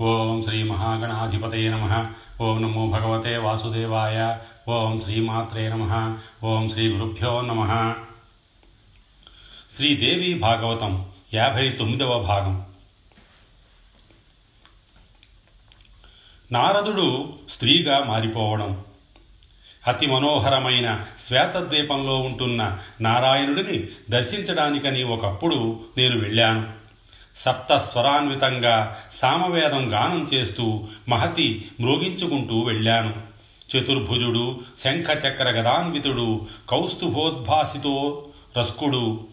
ఓం శ్రీ మహాగణాధిపతయ నమ. ఓం నమో భగవతే వాసుదేవాయ. ఓం శ్రీమాత్రే నమ. ఓం శ్రీ గురుభ్యో నమ. శ్రీదేవి భాగవతం యాభై తొమ్మిదవ భాగం. నారదుడు స్త్రీగా మారిపోవడం. అతి మనోహరమైన శ్వేతద్వీపంలో ఉంటున్న నారాయణుడిని దర్శించడానికని ఒకప్పుడు నేను వెళ్ళాను. సప్త స్వరాన్వితంగా సామవేదం గానం చేస్తూ మహతి మ్రోగించుకుంటూ వెళ్ళాను. చతుర్భుజుడు శంఖచక్ర గదాన్వితుడు కౌస్తుభోద్భాసితో రస్కుడు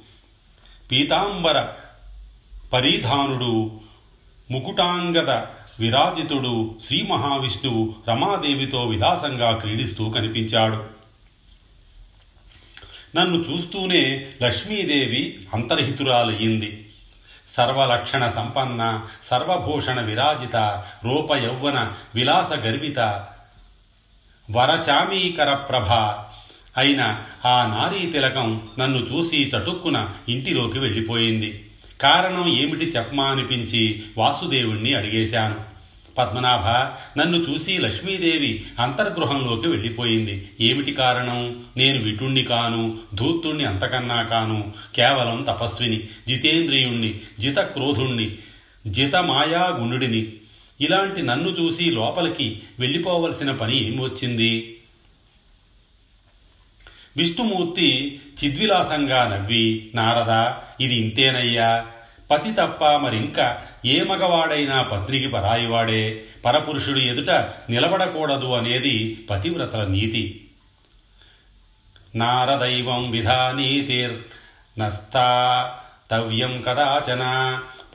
పీతాంబర పరిధానుడు ముకుటాంగద విరాజితుడు శ్రీ మహావిష్ణువు రమాదేవితో విలాసంగా క్రీడిస్తూ కనిపించాడు. నన్ను చూస్తూనే లక్ష్మీదేవి అంతర్హితురాలయ్యింది. సర్వలక్షణ సంపన్న సర్వభూషణ విరాజిత రూప యౌవన విలాస గర్విత వరచామీకర ప్రభ అయిన ఆ నారీ తిలకం నన్ను చూసి చటుక్కున ఇంటిలోకి వెళ్ళిపోయింది. కారణం ఏమిటి చెప్పమా అనిపించి వాసుదేవుణ్ణి అడిగేశాను. పద్మనాభ నన్ను చూసి లక్ష్మీదేవి అంతర్గృహంలోకి వెళ్ళిపోయింది. ఏమిటి కారణం? నేను విటుణ్ణి కాను ధూర్తుణ్ణి అంతకన్నా కాను కేవలం తపస్విని జితేంద్రియుణ్ణి జిత క్రోధుణ్ణి జిత ఇలాంటి నన్ను చూసి లోపలికి వెళ్ళిపోవలసిన పని ఏం వచ్చింది? విష్ణుమూర్తి చిద్విలాసంగా నవ్వి నారద ఇది ఇంతేనయ్యా పతి తప్ప మరింక ఏ మగవాడైనా పత్నికి పరాయివాడే. పరపురుషుడు ఎదుట నిలబడకూడదు అనేది పతివ్రతల నీతి. నారదైవం విధానీతిర్ నస్తా తవ్యం కదాచన.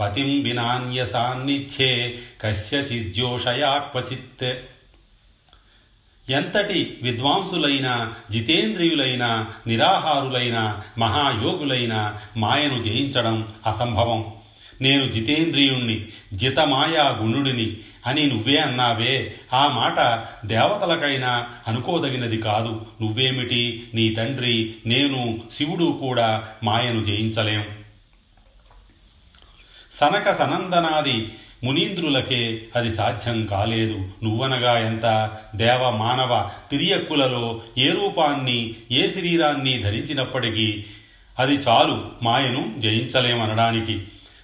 పతిం వినాన్యసాన్నిచ్చే సాన్నిచ్చే క్వచిత్ ఎంతటి విద్వాంసులైన జితేంద్రియులైన నిరాహారులైన మహాయోగులైన మాయను జయించడం అసంభవం. నేను జితేంద్రియుణ్ణి జితమాయా గుణుడిని అని నువ్వే అన్నావే. ఆ మాట దేవతలకైనా అనుకోదగినది కాదు. నువ్వేమిటి? నీ తండ్రి నేను శివుడు కూడా మాయను జయించలేం. సనక సనందనాది మునీంద్రులకే అది సాధ్యం కాలేదు. నువ్వనగా ఎంత దేవ మానవ తిరియక్కులలో ఏ రూపాన్ని ఏ శరీరాన్ని ధరించినప్పటికీ అది చాలు. మాయను జయించలేమనడానికి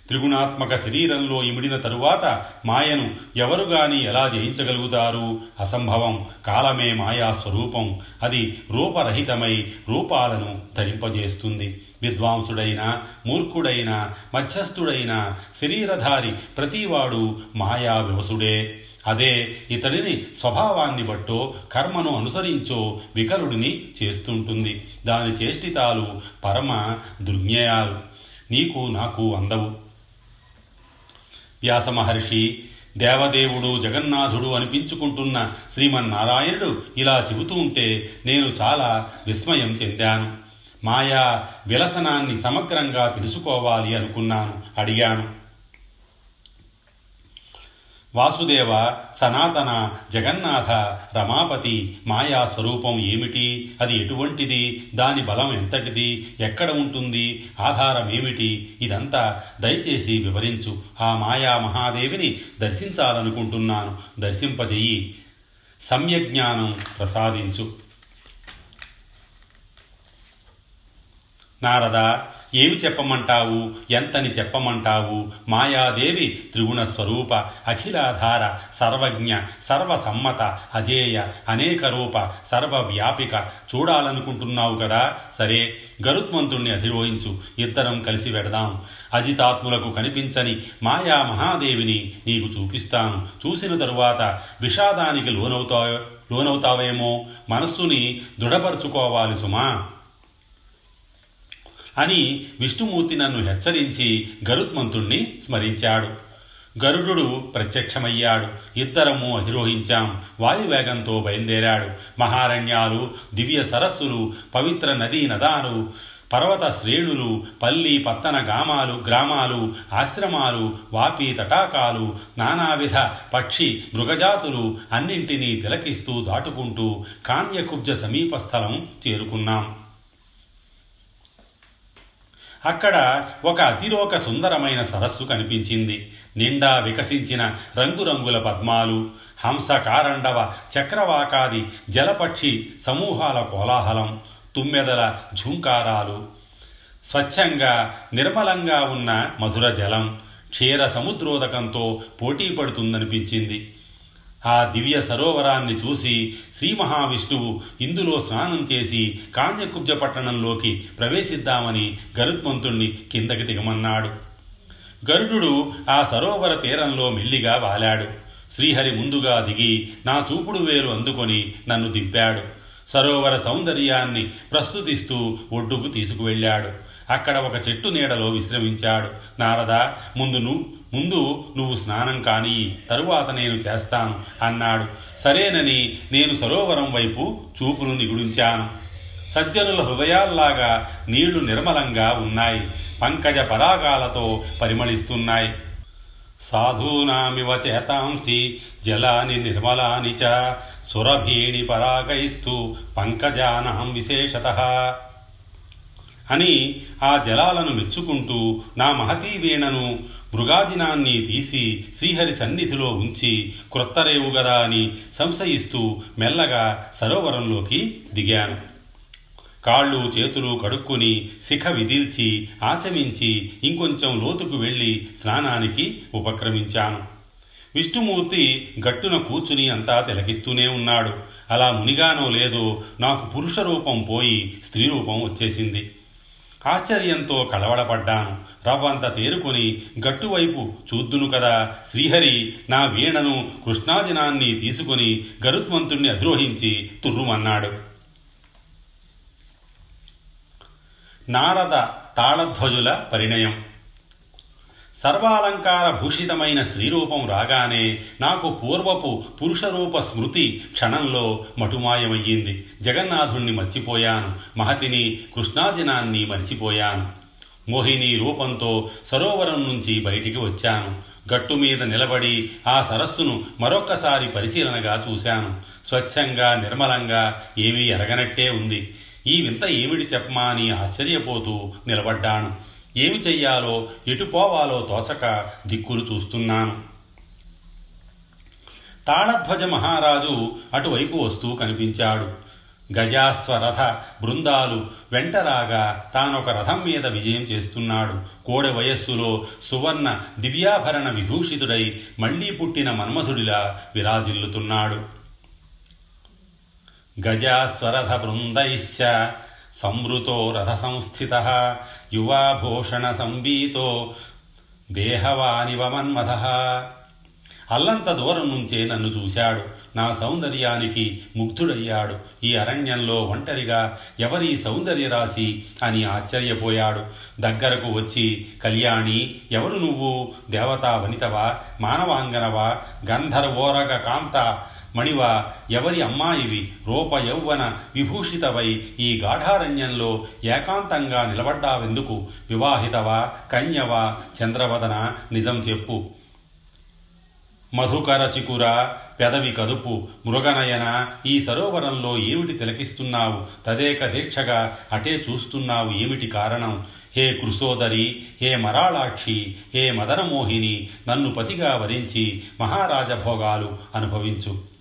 త్రిగుణాత్మక శరీరంలో ఇమిడిన తరువాత మాయను ఎవరుగాని ఎలా జయించగలుగుతారు? అసంభవం కాలమే మాయా స్వరూపం. అది రూపరహితమై రూపాలను ధరింపజేస్తుంది. విద్వాంసుడైన మూర్ఖుడైన మధ్యస్థుడైన శరీరధారి ప్రతివాడు మాయా వివసుడే అదే ఇతడిని స్వభావాన్ని బట్టో కర్మను అనుసరించో వికలుడిని చేస్తుంటుంది. దాని చేష్టితాలు పరమ దుర్జ్ఞయాలు. నీకు నాకు అందవు. వ్యాసమహర్షి దేవదేవుడు జగన్నాథుడు అనిపించుకుంటున్న శ్రీమన్నారాయణుడు ఇలా చెబుతూ ఉంటే నేను చాలా విస్మయం చెందాను. మాయా విలసనాన్ని సమగ్రంగా తెలుసుకోవాలి అనుకున్నాను అడిగాను. వాసుదేవ సనాతన జగన్నాథ రమాపతి మాయా స్వరూపం ఏమిటి? అది ఎటువంటిది? దాని బలం ఎంతటిది? ఎక్కడ ఉంటుంది? ఆధారం ఏమిటి? ఇదంతా దయచేసి వివరించు. ఆ మాయా మహాదేవిని దర్శించాలనుకుంటున్నాను. దర్శింపజెయ్యి సమ్యజ్ఞానం ప్రసాదించు. నారద ఏమి చెప్పమంటావు? ఎంతని చెప్పమంటావు? మాయాదేవి త్రిగుణ స్వరూప అఖిలాధార సర్వజ్ఞ సర్వసమ్మత అజేయ అనేక రూప సర్వవ్యాపిక. చూడాలనుకుంటున్నావు కదా? సరే గరుత్మంతుణ్ణి అధిరోహించు. ఇద్దరం కలిసి వెడదాం. అజితాత్ములకు కనిపించని మాయా మహాదేవిని నీకు చూపిస్తాను. చూసిన తరువాత విషాదానికి లోనవుతా లోనవుతావేమో? మనస్సుని దృఢపరుచుకోవాలి సుమా. అని విష్ణుమూర్తి నన్ను హెచ్చరించి గరుత్మంతుణ్ణి స్మరించాడు. గరుడు ప్రత్యక్షమయ్యాడు. ఇద్దరము అధిరోహించాం. వాయువేగంతో బయలుదేరాడు. మహారణ్యాలు దివ్య సరస్సులు పవిత్ర నదీ నదాలు పర్వత శ్రేణులు పల్లి పత్తన గామాలు గ్రామాలు ఆశ్రమాలు వాపి తటాకాలు నానావిధ పక్షి మృగజాతులు అన్నింటినీ తిలకిస్తూ దాటుకుంటూ కాన్యకుబ్జ సమీప స్థలం చేరుకున్నాం. అక్కడ ఒక అతిలోక సుందరమైన సరస్సు కనిపించింది. నిండా వికసించిన రంగురంగుల పద్మాలు హంస కారండవ చక్రవాకాది జలపక్షి సమూహాల కోలాహలం తుమ్మెదల ఝుంకారాలు స్వచ్ఛంగా నిర్మలంగా ఉన్న మధుర జలం క్షీర సముద్రోదకంతో పోటీ పడుతుందనిపించింది ఆ దివ్య సరోవరాన్ని చూసి శ్రీ మహావిష్ణువు ఇందులో స్నానం చేసి కాంజకుబ్జ పట్టణంలోకి ప్రవేశిద్దామని గరుత్మంతుణ్ణి కిందకి దిగమన్నాడు. గరుడు ఆ సరోవర తీరంలో మెల్లిగా వాలాడు. శ్రీహరి ముందుగా దిగి నా చూపుడు వేలు అందుకొని నన్ను దింపాడు. సరోవర సౌందర్యాన్ని ప్రస్తుతిస్తూ ఒడ్డుకు తీసుకువెళ్ళాడు. అక్కడ ఒక చెట్టు నీడలో విశ్రమించాడు. నారద ముందు ముందు నువ్వు స్నానం కాని తరువాత నేను చేస్తాను అన్నాడు. సరేనని నేను సరోవరం వైపు చూపును నిగుడించాను. సజ్జనుల హృదయాల్లాగా నీళ్ళు నిర్మలంగా ఉన్నాయి. పంకజ పరాగాలతో పరిమళిస్తున్నాయి. సాధూనామివ చేతాంసి జలాని నిర్మలాని చ సురభీణి పరాగైస్తూ పంకజానాం విశేషత. అని ఆ జలాలను మెచ్చుకుంటూ నా మహతీ వీణను మృగాజినాన్ని తీసి శ్రీహరి సన్నిధిలో ఉంచి క్రొత్తరేవు గదా అని సంశయిస్తూ మెల్లగా సరోవరంలోకి దిగాను. కాళ్ళు చేతులు కడుక్కుని శిఖ విదిల్చి ఆచమించి ఇంకొంచెం లోతుకు వెళ్ళి స్నానానికి ఉపక్రమించాను. విష్ణుమూర్తి గట్టున కూర్చుని అంతా తిలకిస్తూనే ఉన్నాడు. అలా మునిగానో లేదో నాకు పురుష రూపం పోయి స్త్రీ రూపం వచ్చేసింది. ఆశ్చర్యంతో కలవడపడ్డాను. రవ్వంత తేరుకొని గట్టువైపు చూద్దును కదా. శ్రీహరి నా వీణను కృష్ణాదినాన్ని తీసుకుని గరుత్మంతుణ్ణి అధిరోహించి తుర్రుమన్నాడు. నారద తాళధ్వజుల పరిణయం. సర్వాలంకార భూషితమైన స్త్రీరూపం రాగానే నాకు పూర్వపు పురుషరూప స్మృతి క్షణంలో మటుమాయమయ్యింది. జగన్నాథుణ్ణి మర్చిపోయాను. మహతిని కృష్ణాదినాన్ని మర్చిపోయాను. మోహిని రూపంతో సరోవరం నుంచి బయటికి వచ్చాను. గట్టు మీద నిలబడి ఆ సరస్సును మరొక్కసారి పరిశీలనగా చూశాను. స్వచ్ఛంగా నిర్మలంగా ఏమీ ఎరగనట్టే ఉంది. ఈ వింత ఏమిటి చెప్పమా అని ఆశ్చర్యపోతూ నిలబడ్డాను. ఏమి చెయ్యాలో ఎటు పోవాలో తోచక దిక్కులు చూస్తున్నాను. తాళధ్వజ మహారాజు అటువైపు వస్తూ కనిపించాడు. గజాస్వరథ బృందాలు వెంటరాగా తానొక రథం మీద విజయం చేస్తున్నాడు. కోడె వయస్సులో సువర్ణ దివ్యాభరణ విభూషితుడై మళ్ళీ పుట్టిన మన్మధుడిలా విరాజిల్లుతున్నాడు. గజాస్వరథ బృందైశ్చ సంవృతో రథ సంస్థిత యువాభూషణ సంబీతో దేహవానివ మన్మథ అల్లంత దూరం నుంచే నన్ను చూశాడు. నా సౌందర్యానికి ముగ్ధుడయ్యాడు. ఈ అరణ్యంలో ఒంటరిగా ఎవరి సౌందర్యరాశి అని ఆశ్చర్యపోయాడు. దగ్గరకు వచ్చి కళ్యాణి ఎవరు నువ్వు? దేవతా వనితవా? మానవాంగనవా? గంధర్వోరగ కాంత మణివా ఎవరి అమ్మాయివి రూప యౌవన విభూషితవై ఈ గాఢారణ్యంలో ఏకాంతంగా నిలబడ్డావెందుకు? వివాహితవా? కన్యవా? చంద్రవదన నిజం చెప్పు. మధుకర చికుర పెదవి కదుపు మృగనయన ఈ సరోవరంలో ఏమిటి తిలకిస్తున్నావు? తదేక దీక్షగా అటే చూస్తున్నావు ఏమిటి కారణం? హే కృసోదరి హే మరాళాక్షి హే మదనమోహిని నన్ను పతిగా వరించి మహారాజభోగాలు అనుభవించు.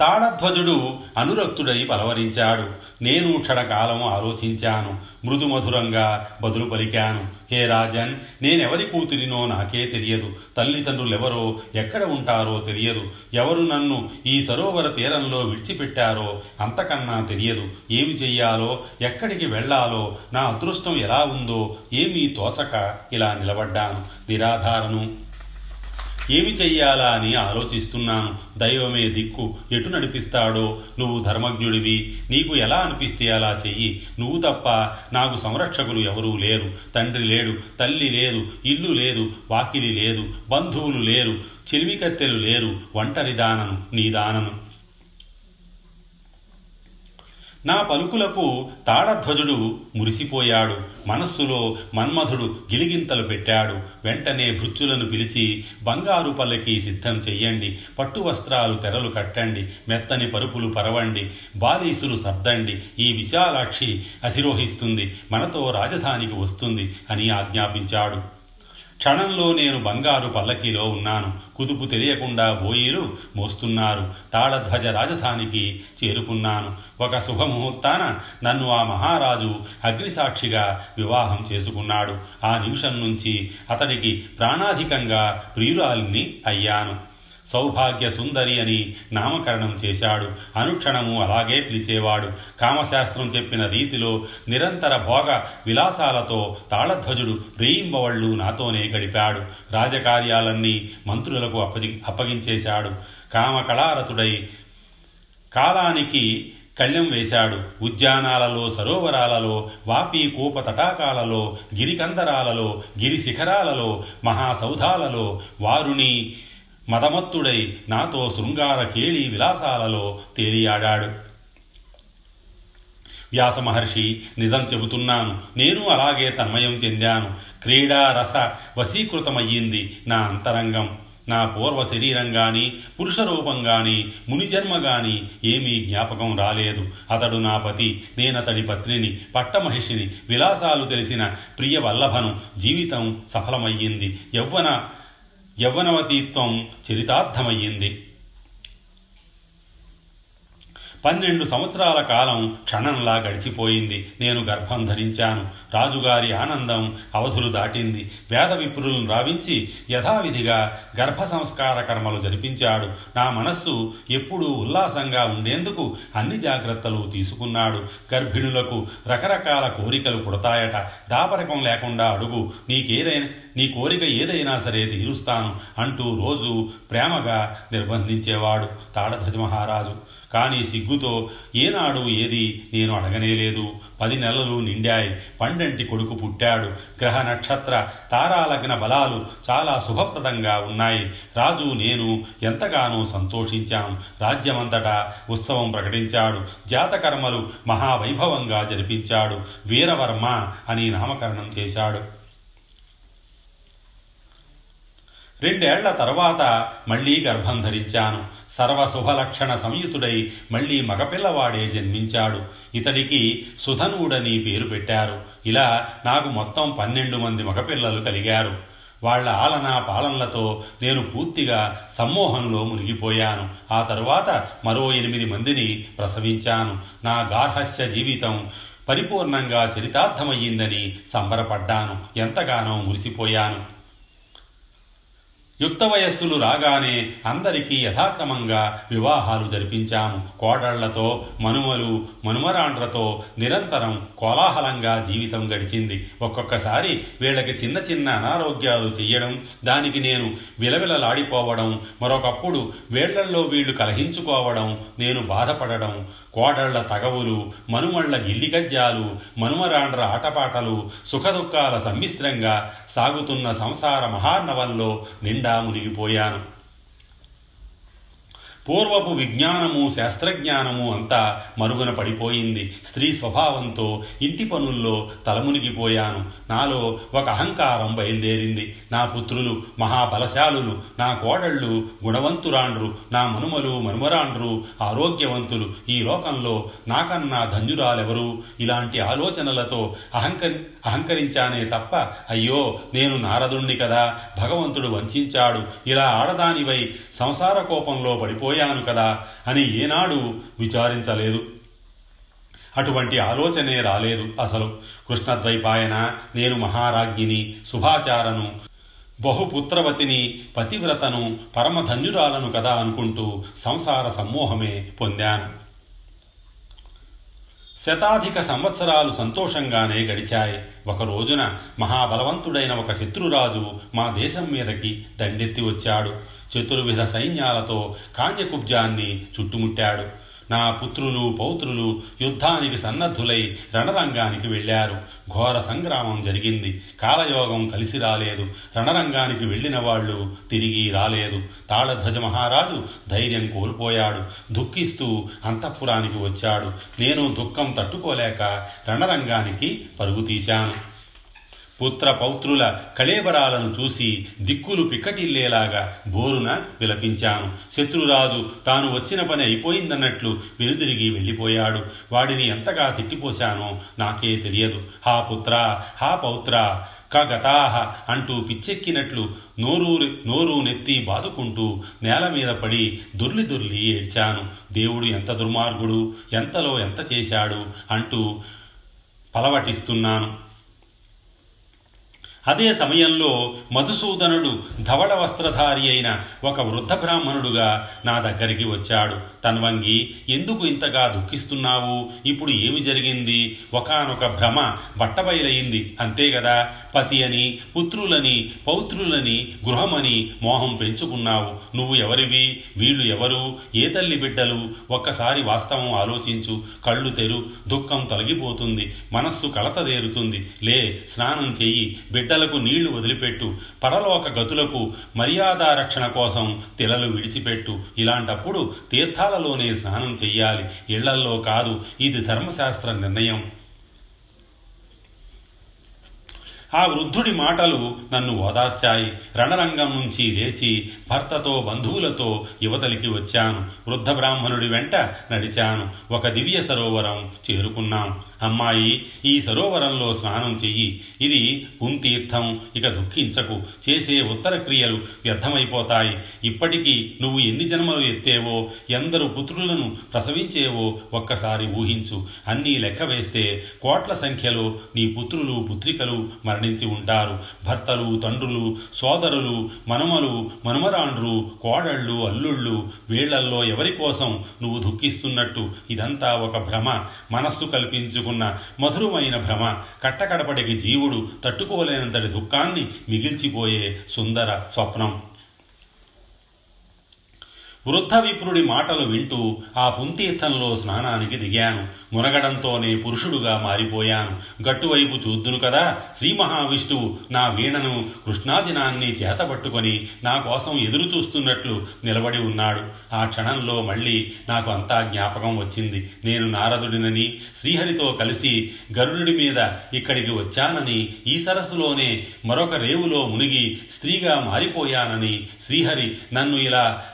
తాళధ్వజుడు అనురక్తుడై పలవరించాడు. నేను క్షణకాలం ఆలోచించాను. మృదుమధురంగా బదులు పలికాను. హే రాజన్ నేనెవరి కూతురినో నాకే తెలియదు. తల్లిదండ్రులెవరో ఎక్కడ ఉంటారో తెలియదు. ఎవరు నన్ను ఈ సరోవర తీరంలో విడిచిపెట్టారో అంతకన్నా తెలియదు. ఏమి చెయ్యాలో ఎక్కడికి వెళ్ళాలో నా అదృష్టం ఎలా ఉందో ఏమీ తోచక ఇలా నిలబడ్డాను. నిరాధారను ఏమి చెయ్యాలా అని ఆలోచిస్తున్నాను. దైవమే దిక్కు ఎటు నడిపిస్తాడో నువ్వు ధర్మజ్ఞుడివి. నీకు ఎలా అనిపిస్తే అలా చెయ్యి. నువ్వు తప్ప నాకు సంరక్షకులు ఎవరూ లేరు. తండ్రి లేడు తల్లి లేదు ఇల్లు లేదు వాకిలి లేదు బంధువులు లేరు చెలివికత్తెలు లేరు ఒంటరి దానను నీ దానను నా పలుకులకు తాడధ్వజుడు మురిసిపోయాడు. మనస్సులో మన్మధుడు గిలిగింతలు పెట్టాడు. వెంటనే భృత్యులను పిలిచి బంగారు పల్లకి సిద్ధం చెయ్యండి. పట్టు వస్త్రాలు తెరలు కట్టండి. మెత్తని పరుపులు పరవండి. బాలీసులు సర్దండి. ఈ విశాలాక్షి అధిరోహిస్తుంది. మనతో రాజధానికి వస్తుంది అని ఆజ్ఞాపించాడు. క్షణంలో నేను బంగారు పల్లకీలో ఉన్నాను. కుదుపు తెలియకుండా బోయిలు మోస్తున్నారు. తాళధ్వజ రాజధానికి చేరుకున్నాను. ఒక శుభముహూర్తాన నన్ను ఆ మహారాజు అగ్నిసాక్షిగా వివాహం చేసుకున్నాడు. ఆ నిమిషం నుంచి అతడికి ప్రాణాధికంగా ప్రియురాలిని అయ్యాను. సౌభాగ్య సుందరి అని నామకరణం చేశాడు. అనుక్షణము అలాగే పిలిచేవాడు. కామశాస్త్రం చెప్పిన రీతిలో నిరంతర భోగ విలాసాలతో తాళధ్వజుడు రేయింబవళ్ళు నాతోనే గడిపాడు. రాజకార్యాలన్నీ మంత్రులకు అప్పగి అప్పగించేశాడు. కామకళారతుడై కాలానికి కళ్యం వేశాడు. ఉద్యానాలలో సరోవరాలలో వాపి కూప తటాకాలలో గిరికందరాలలో గిరి శిఖరాలలో మహాసౌధాలలో వారుని మదమత్తుడై నాతో శృంగార కేళి విలాసాలలో తేలియాడాడు. వ్యాస మహర్షి నిజం చెబుతున్నాను నేను అలాగే తన్మయం చెందాను. క్రీడా రస వశీకృతమయ్యింది నా అంతరంగం. నా పూర్వ శరీరం గాని పురుష రూపం గాని మునిజన్మ గాని ఏమీ జ్ఞాపకం రాలేదు. అతడు నా పతి నేనతడి పత్నిని పట్టమహిషిని విలాసాలు తెలిసిన ప్రియ వల్లభను జీవితం సఫలమయ్యింది. యవ్వన యవ్వనవతీత్వం చరితార్థమయ్యింది. పన్నెండు సంవత్సరాల కాలం క్షణంలా గడిచిపోయింది. నేను గర్భం ధరించాను. రాజుగారి ఆనందం అవధులు దాటింది. వేద విప్రులను రావించి యథావిధిగా గర్భ సంస్కార కర్మలు జరిపించాడు. నా మనస్సు ఎప్పుడూ ఉల్లాసంగా ఉండేందుకు అన్ని జాగ్రత్తలు తీసుకున్నాడు. గర్భిణులకు రకరకాల కోరికలు పుడతాయట. దాపరకం లేకుండా అడుగు. నీకేదైనా నీ కోరిక ఏదైనా సరే తీరుస్తాను అంటూ రోజు ప్రేమగా నిర్బంధించేవాడు తాడధ్వజ మహారాజు. కానీ సిగ్గుతో ఏనాడు ఏది నేను అడగనేలేదు పది నెలలు నిండాయి. పండంటి కొడుకు పుట్టాడు. గ్రహ నక్షత్ర తారాలగ్న బలాలు చాలా శుభప్రదంగా ఉన్నాయి. రాజు నేను ఎంతగానో సంతోషించాం. రాజ్యమంతటా ఉత్సవం ప్రకటించాడు. జాతకర్మలు మహావైభవంగా జరిపించాడు. వీరవర్మ అని నామకరణం చేశాడు. రెండేళ్ళ తర్వాత మళ్ళీ గర్భం ధరించాను. సర్వశుభలక్షణ సంయుతుడై మళ్ళీ మగపిల్లవాడే జన్మించాడు. ఇతడికి సుధనుడని పేరు పెట్టారు. ఇలా నాకు మొత్తం పన్నెండు మంది మగపిల్లలు కలిగారు. వాళ్ళ ఆలన పాలనలతో నేను పూర్తిగా సమ్మోహంలో మునిగిపోయాను. ఆ తరువాత మరో ఎనిమిది మందిని ప్రసవించాను. నా గార్హస్య జీవితం పరిపూర్ణంగా చరితార్థమయ్యిందని సంబరపడ్డాను. ఎంతగానో మురిసిపోయాను. యుక్త వయస్సులు రాగానే అందరికీ యథాక్రమంగా వివాహాలు జరిపించాము. కోడళ్ళతో మనుమలు మనుమరాండ్రతో నిరంతరం కోలాహలంగా జీవితం గడిచింది. ఒక్కొక్కసారి వీళ్ళకి చిన్న చిన్న అనారోగ్యాలు చెయ్యడం దానికి నేను విలవిలలాడిపోవడం మరొకప్పుడు వీళ్ళల్లో వీళ్ళు కలహించుకోవడం నేను బాధపడడం కోడళ్ళ తగవులు మనుమళ్ళ గిల్లిగజ్జాలు మనుమరాండ్ర ఆటపాటలు సుఖదుఖాల సమ్మిశ్రంగా సాగుతున్న సంసార మహార్ణవంలో నిండా మునిగిపోయాను. పూర్వపు విజ్ఞానము శాస్త్రజ్ఞానము అంతా మరుగున పడిపోయింది. స్త్రీ స్వభావంతో ఇంటి పనుల్లో తలమునిగిపోయాను. నాలో ఒక అహంకారం బయలుదేరింది. నా పుత్రులు మహాబలశాలులు నా కోడళ్ళు గుణవంతురాండ్రు నా మనుమలు మనుమరాండ్రు ఆరోగ్యవంతులు ఈ లోకంలో నాకన్నా ధన్యురాలెవరు? ఇలాంటి ఆలోచనలతో అహంకరి అహంకరించానే తప్ప అయ్యో నేను నారదుణ్ణి కదా భగవంతుడు వంచాడు. ఇలా ఆడదానివై సంసార కోపంలో పోయాను కదా అని ఏనాడు విచారించలేదు. అటువంటి ఆలోచనే రాలేదు అసలు. కృష్ణద్వైపాయన నేను మహారాజ్ఞిని శుభాచారను బహుపుత్రవతిని పతివ్రతను పరమధన్యురాలను కదా అనుకుంటూ సంసార సమ్మోహమే పొందాను. శతాధిక సంవత్సరాలు సంతోషంగానే గడిచాయి. ఒక రోజున మహాబలవంతుడైన ఒక శత్రురాజు మా దేశం మీదకి దండెత్తి వచ్చాడు. చతుర్విధ సైన్యాలతో కాంజకుబ్జాన్ని చుట్టుముట్టాడు. నా పుత్రులు పౌత్రులు యుద్ధానికి సన్నద్ధులై రణరంగానికి వెళ్ళారు. ఘోర సంగ్రామం జరిగింది. కాలయోగం కలిసి రాలేదు. రణరంగానికి వెళ్ళిన వాళ్ళు తిరిగి రాలేదు. తాళధ్వజ మహారాజు ధైర్యం కోల్పోయాడు. దుఃఖిస్తూ అంతఃపురానికి వచ్చాడు. నేను దుఃఖం తట్టుకోలేక రణరంగానికి పరుగు తీశాను. పుత్ర పౌత్రుల కళేబరాలను చూసి దిక్కులు పిక్కటిల్లేలాగా బోరున విలపించాను. శత్రురాజు తాను వచ్చిన పని అయిపోయిందన్నట్లు వెనుదిరిగి వెళ్ళిపోయాడు. వాడిని ఎంతగా తిట్టిపోశానో నాకే తెలియదు. హా పుత్ర హా పౌత్ర కగతాహ అంటూ పిచ్చెక్కినట్లు నోరు నోరు నెత్తి బాదుకుంటూ నేల మీద పడి దుర్లి దుర్లి ఏడ్చాను. దేవుడు ఎంత దుర్మార్గుడు ఎంతలో ఎంత చేశాడు అంటూ పలవటిస్తున్నాను. అదే సమయంలో మధుసూదనుడు ధవళ వస్త్రధారి అయిన ఒక వృద్ధ బ్రాహ్మణుడుగా నా దగ్గరికి వచ్చాడు. తన్వంగి ఎందుకు ఇంతగా దుఃఖిస్తున్నావు? ఇప్పుడు ఏమి జరిగింది? ఒకనొక భ్రమ బట్టబయలయింది అంతే కదా పతి అని పుత్రులని పౌత్రులని గృహమని మోహం పెంచుకున్నావు. నువ్వు ఎవరివి? వీళ్ళు ఎవరు? ఏ తల్లి బిడ్డలు? ఒక్కసారి వాస్తవం ఆలోచించు. కళ్ళు తెరు. దుఃఖం తొలగిపోతుంది. మనస్సు కలతదేరుతుంది లే స్నానం చెయ్యి. బిడ్డలకు నీళ్ళు వదిలిపెట్టు పరలోక గతులకు మర్యాదారక్షణ కోసం తిలలు విడిచిపెట్టు. ఇలాంటప్పుడు తీర్థాలలోనే స్నానం చెయ్యాలి. ఇళ్ళల్లో కాదు ఇది ధర్మశాస్త్ర నిర్ణయం. ఆ వృద్ధుడి మాటలు నన్ను ఓదార్చాయి. రణరంగం నుంచి లేచి భర్తతో బంధువులతో యువతలికి వచ్చాను. వృద్ధ బ్రాహ్మణుడి వెంట నడిచాను. ఒక దివ్య సరోవరం చేరుకున్నాం. అమ్మాయి ఈ సరోవరంలో స్నానం చెయ్యి. ఇది పుంతీర్థం ఇక దుఃఖించకు. చేసే ఉత్తర క్రియలు వ్యర్థమైపోతాయి. ఇప్పటికీ నువ్వు ఎన్ని జన్మలు ఎత్తేవో ఎందరు పుత్రులను ప్రసవించేవో ఒక్కసారి ఊహించు. అన్నీ లెక్క వేస్తే కోట్ల సంఖ్యలో నీ పుత్రులు పుత్రికలు మరణించి ఉంటారు. భర్తలు తండ్రులు సోదరులు మనమలు మనమరాండ్రు కోడళ్ళు అల్లుళ్ళు వీళ్ళల్లో ఎవరి కోసం నువ్వు దుఃఖిస్తున్నట్టు? ఇదంతా ఒక భ్రమ. మనస్సు కల్పించుకున్న మధురమైన భ్రమ. కట్టకడపటికి జీవుడు తట్టుకోలేనంతటి దుఃఖాన్ని మిగిల్చిపోయే సుందర స్వప్నం. వృద్ధ విప్రుడి మాటలు వింటూ ఆ పుంతీర్థంలో స్నానానికి దిగాను. మునగడంతోనే పురుషుడుగా మారిపోయాను. గట్టువైపు చూద్దును కదా శ్రీ మహావిష్ణువు నా వీణను కృష్ణాదినాన్ని చేతబట్టుకొని నా కోసం ఎదురు చూస్తున్నట్లు నిలబడి ఉన్నాడు. ఆ క్షణంలో మళ్ళీ నాకు అంతా జ్ఞాపకం వచ్చింది. నేను నారదుడినని శ్రీహరితో కలిసి గరుడి మీద ఇక్కడికి వచ్చానని ఈ సరస్సులోనే మరొక రేవులో మునిగి స్త్రీగా మారిపోయానని శ్రీహరి నన్ను ఇలా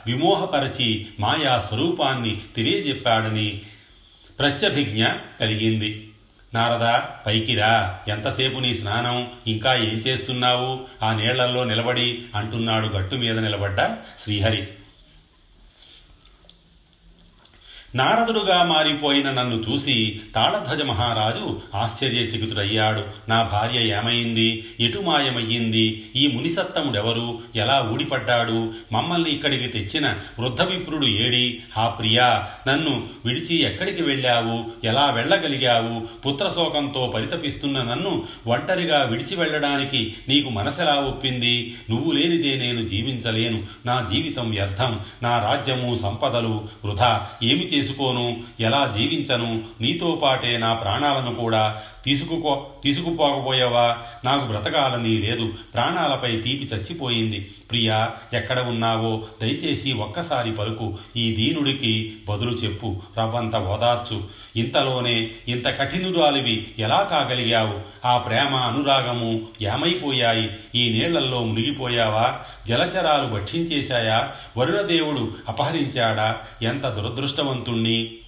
విమోహపరచి మాయా స్వరూపాన్ని తెలియజెప్పాడని ప్రత్యభిజ్ఞ కలిగింది. నారద పైకిరా ఎంతసేపు నీ స్నానం? ఇంకా ఏం చేస్తున్నావు? ఆ నీళ్ళల్లో నిలబడి అంటున్నాడు గట్టు మీద నిలబడ్డ శ్రీహరి. నారదుడుగా మారిపోయిన నన్ను చూసి తాళధ్వజ మహారాజు ఆశ్చర్యచకితుడయ్యాడు. నా భార్య ఏమైంది? ఎటు మాయమయ్యింది? ఈ మునిసత్తముడెవరు? ఎలా ఊడిపడ్డాడు? మమ్మల్ని ఇక్కడికి తెచ్చిన వృద్ధ విప్రుడు ఏడి? ఆ ప్రియా నన్ను విడిచి ఎక్కడికి వెళ్ళావు? ఎలా వెళ్ళగలిగావు? పుత్రశోకంతో పరితపిస్తున్న నన్ను ఒంటరిగా విడిచి వెళ్ళడానికి నీకు మనసెలా ఒప్పింది? నువ్వు లేనిదే నేను జీవించలేను. నా జీవితం వ్యర్థం. నా రాజ్యము సంపదలు వృధా. ఏమి చేసి చేసుకోను ఎలా జీవించను? నీతో పాటే నా ప్రాణాలను కూడా తీసుకుపో తీసుకుపోకపోయావా? నాకు బ్రతకాలని లేదు. ప్రాణాలపై తీపి చచ్చిపోయింది. ప్రియా ఎక్కడ ఉన్నావో దయచేసి ఒక్కసారి పలుకు. ఈ దీనుడికి బదులు చెప్పు. రవ్వంత ఓదార్చు. ఇంతలోనే ఇంత కఠినురాలివి ఎలా కాగలిగావు? ఆ ప్రేమ అనురాగము ఏమైపోయాయి? ఈ నీళ్ళల్లో మునిగిపోయావా? జలచరాలు భక్షించేశాయా? వరుణదేవుడు అపహరించాడా? ఎంత దురదృష్టవంతుణ్ణి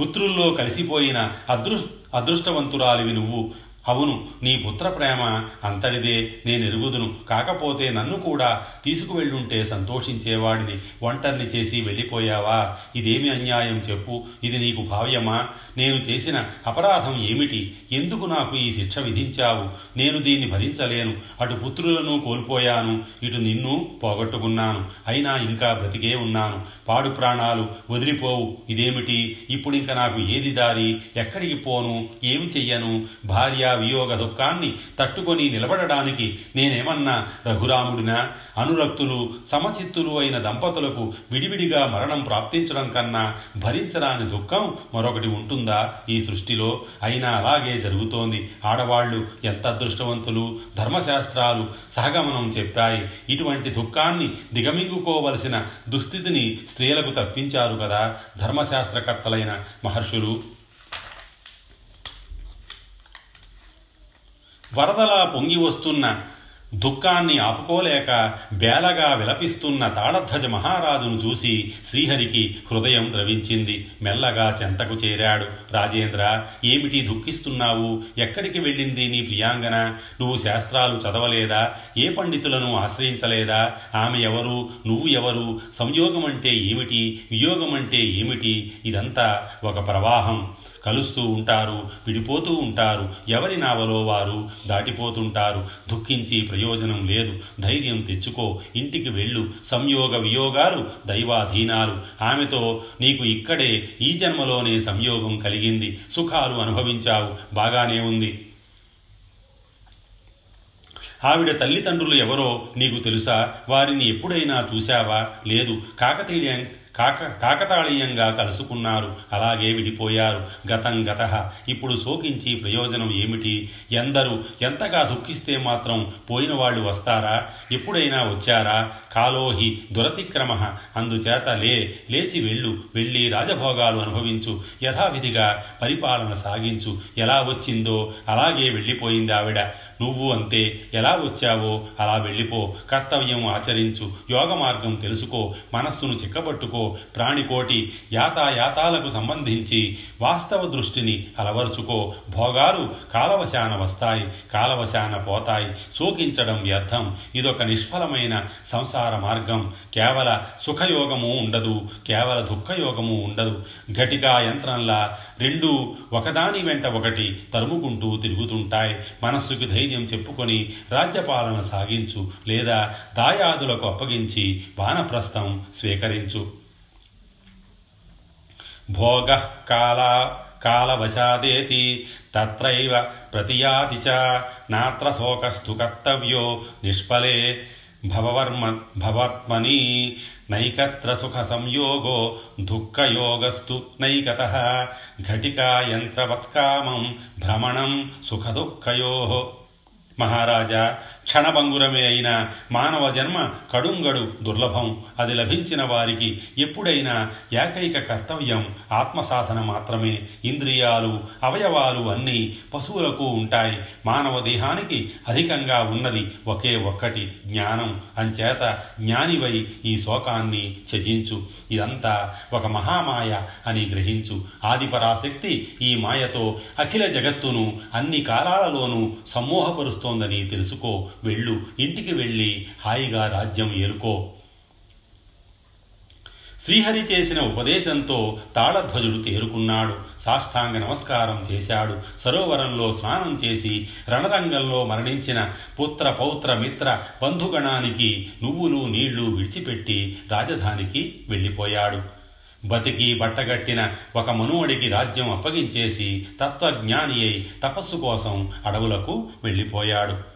పుత్రుల్లో కలిసిపోయిన అదృ అదృష్టవంతురాలివి నువ్వు. అవును నీ పుత్ర ప్రేమ అంతటిదే నేను ఎరుగుదును కాకపోతే నన్ను కూడా తీసుకువెళ్ళుంటే సంతోషించేవాడిని ఒంటరిని చేసి వెళ్ళిపోయావా? ఇదేమి అన్యాయం చెప్పు. ఇది నీకు భావ్యమా? నేను చేసిన అపరాధం ఏమిటి? ఎందుకు నాకు ఈ శిక్ష విధించావు? నేను దీన్ని భరించలేను. అటు పుత్రులను కోల్పోయాను ఇటు నిన్ను పోగొట్టుకున్నాను. అయినా ఇంకా బ్రతికే ఉన్నాను. పాడు ప్రాణాలు వదిలిపోవు. ఇదేమిటి? ఇప్పుడింక నాకు ఏది దారి? ఎక్కడికి పోను? ఏమి చెయ్యను? భార్య వియోగ దుఃఖాన్ని తట్టుకొని నిలబడడానికి నేనేమన్నా రఘురాముడినా? అనురక్తులు సమచిత్తులు అయిన దంపతులకు విడివిడిగా మరణం ప్రాప్తించడం కన్నా భరించరాని దుఃఖం మరొకటి ఉంటుందా ఈ సృష్టిలో? అయినా అలాగే జరుగుతోంది. ఆడవాళ్ళు ఎంత అదృష్టవంతులు ధర్మశాస్త్రాలు సహగమనం చెప్పాయి. ఇటువంటి దుఃఖాన్ని దిగమింగుకోవలసిన దుస్థితిని స్త్రీలకు తప్పించారు కదా ధర్మశాస్త్రకర్తలైన మహర్షులు. వరదలా పొంగి వస్తున్న దుఃఖాన్ని ఆపుకోలేక బేలగా విలపిస్తున్న తాళధ్వజ మహారాజును చూసి శ్రీహరికి హృదయం ద్రవించింది. మెల్లగా చెంతకు చేరాడు. రాజేంద్ర ఏమిటి దుఃఖిస్తున్నావు? ఎక్కడికి వెళ్ళింది నీ ప్రియాంగన? నువ్వు శాస్త్రాలు చదవలేదా? ఏ పండితులను ఆశ్రయించలేదా? ఆమె ఎవరు? నువ్వు ఎవరు? సంయోగం అంటే ఏమిటి? వియోగం అంటే ఏమిటి? ఇదంతా ఒక ప్రవాహం. కలుస్తూ ఉంటారు విడిపోతూ ఉంటారు. ఎవరి నావలో వారు దాటిపోతుంటారు? దుఃఖించి ప్రయోజనం లేదు. ధైర్యం తెచ్చుకో. ఇంటికి వెళ్ళు. సంయోగ వియోగాలు దైవాధీనాలు. ఆమెతో నీకు ఇక్కడే ఈ జన్మలోనే సంయోగం కలిగింది. సుఖాలు అనుభవించావు. బాగానే ఉంది. ఆవిడ తల్లిదండ్రులు ఎవరో నీకు తెలుసా? వారిని ఎప్పుడైనా చూశావా? లేదు. కాకతీయ కాక కాకతాళీయంగా కలుసుకున్నారు. అలాగే విడిపోయారు. గతం గత. ఇప్పుడు శోకించి ప్రయోజనం ఏమిటి? ఎందరూ ఎంతగా దుఃఖిస్తే మాత్రం పోయిన వాళ్ళు వస్తారా? ఎప్పుడైనా వచ్చారా? కాలోహి దురతిక్రమ. అందుచేత లే లేచి వెళ్ళు. వెళ్ళి రాజభోగాలు అనుభవించు. యథావిధిగా పరిపాలన సాగించు. ఎలా వచ్చిందో అలాగే వెళ్ళిపోయింది ఆవిడ. నువ్వు అంతే. ఎలా వచ్చావో అలా వెళ్ళిపో. కర్తవ్యం ఆచరించు. యోగ మార్గం తెలుసుకో. మనస్సును చిక్కబట్టుకో. ప్రాణికోటి యాతాయాతాలకు సంబంధించి వాస్తవ దృష్టిని అలవర్చుకో. భోగాలు కాలవశాన వస్తాయి కాలవశాన పోతాయి. శోకించడం వ్యర్థం. ఇదొక నిష్ఫలమైన సంసార మార్గం. కేవల సుఖయోగము ఉండదు కేవల దుఃఖయోగము ఉండదు. ఘటికా యంత్రంలా రెండు ఒకదాని వెంట ఒకటి తరుముకుంటూ తిరుగుతుంటాయి. మనస్సుకి ధైర్యం చెప్పుకొని రాజ్యపాలన సాగించు లేదా దాయాదులకు అప్పగించి వానప్రస్థం స్వీకరించు. భోగ కాలా కాలవశాదేతి తత్రైవ ప్రతియాతి చ నాత్ర శోకస్తు కర్తవ్యో నిష్ఫలే భవవర్మ భవర్త్మని నైకత్ర సుఖ సంయోగో దుఃఖయోగస్తు నైకత ఘటికా యంత్రవత్కామం భ్రమణం సుఖదుఃఖయో మహారాజా క్షణభంగురమే అయిన మానవ జన్మ కడుంగడు దుర్లభం. అది లభించిన వారికి ఎప్పుడైనా ఏకైక కర్తవ్యం ఆత్మసాధన మాత్రమే. ఇంద్రియాలు అవయవాలు అన్నీ పశువులకు ఉంటాయి. మానవ దేహానికి అధికంగా ఉన్నది ఒకే ఒక్కటి జ్ఞానం. అంచేత జ్ఞానివై ఈ శోకాన్ని త్యజించు. ఇదంతా ఒక మహామాయ అని గ్రహించు. ఆదిపరాశక్తి ఈ మాయతో అఖిల జగత్తును అన్ని కాలాలలోనూ సమ్మోహపరుస్తోందని తెలుసుకో. వెళ్ళు ఇంటికి వెళ్ళి హాయిగా రాజ్యం ఏలుకో. శ్రీహరి చేసిన ఉపదేశంతో తాళధ్వజుడు తేరుకున్నాడు. సాష్టాంగ నమస్కారం చేశాడు. సరోవరంలో స్నానం చేసి రణరంగంలో మరణించిన పుత్ర పౌత్ర మిత్ర బంధుగణానికి నువ్వులు నీళ్ళు విడిచిపెట్టి రాజధానికి వెళ్ళిపోయాడు. బతికి బట్టగట్టిన ఒక మనువడికి రాజ్యం అప్పగించేసి తత్వజ్ఞాని అయి తపస్సు కోసం అడవులకు వెళ్ళిపోయాడు.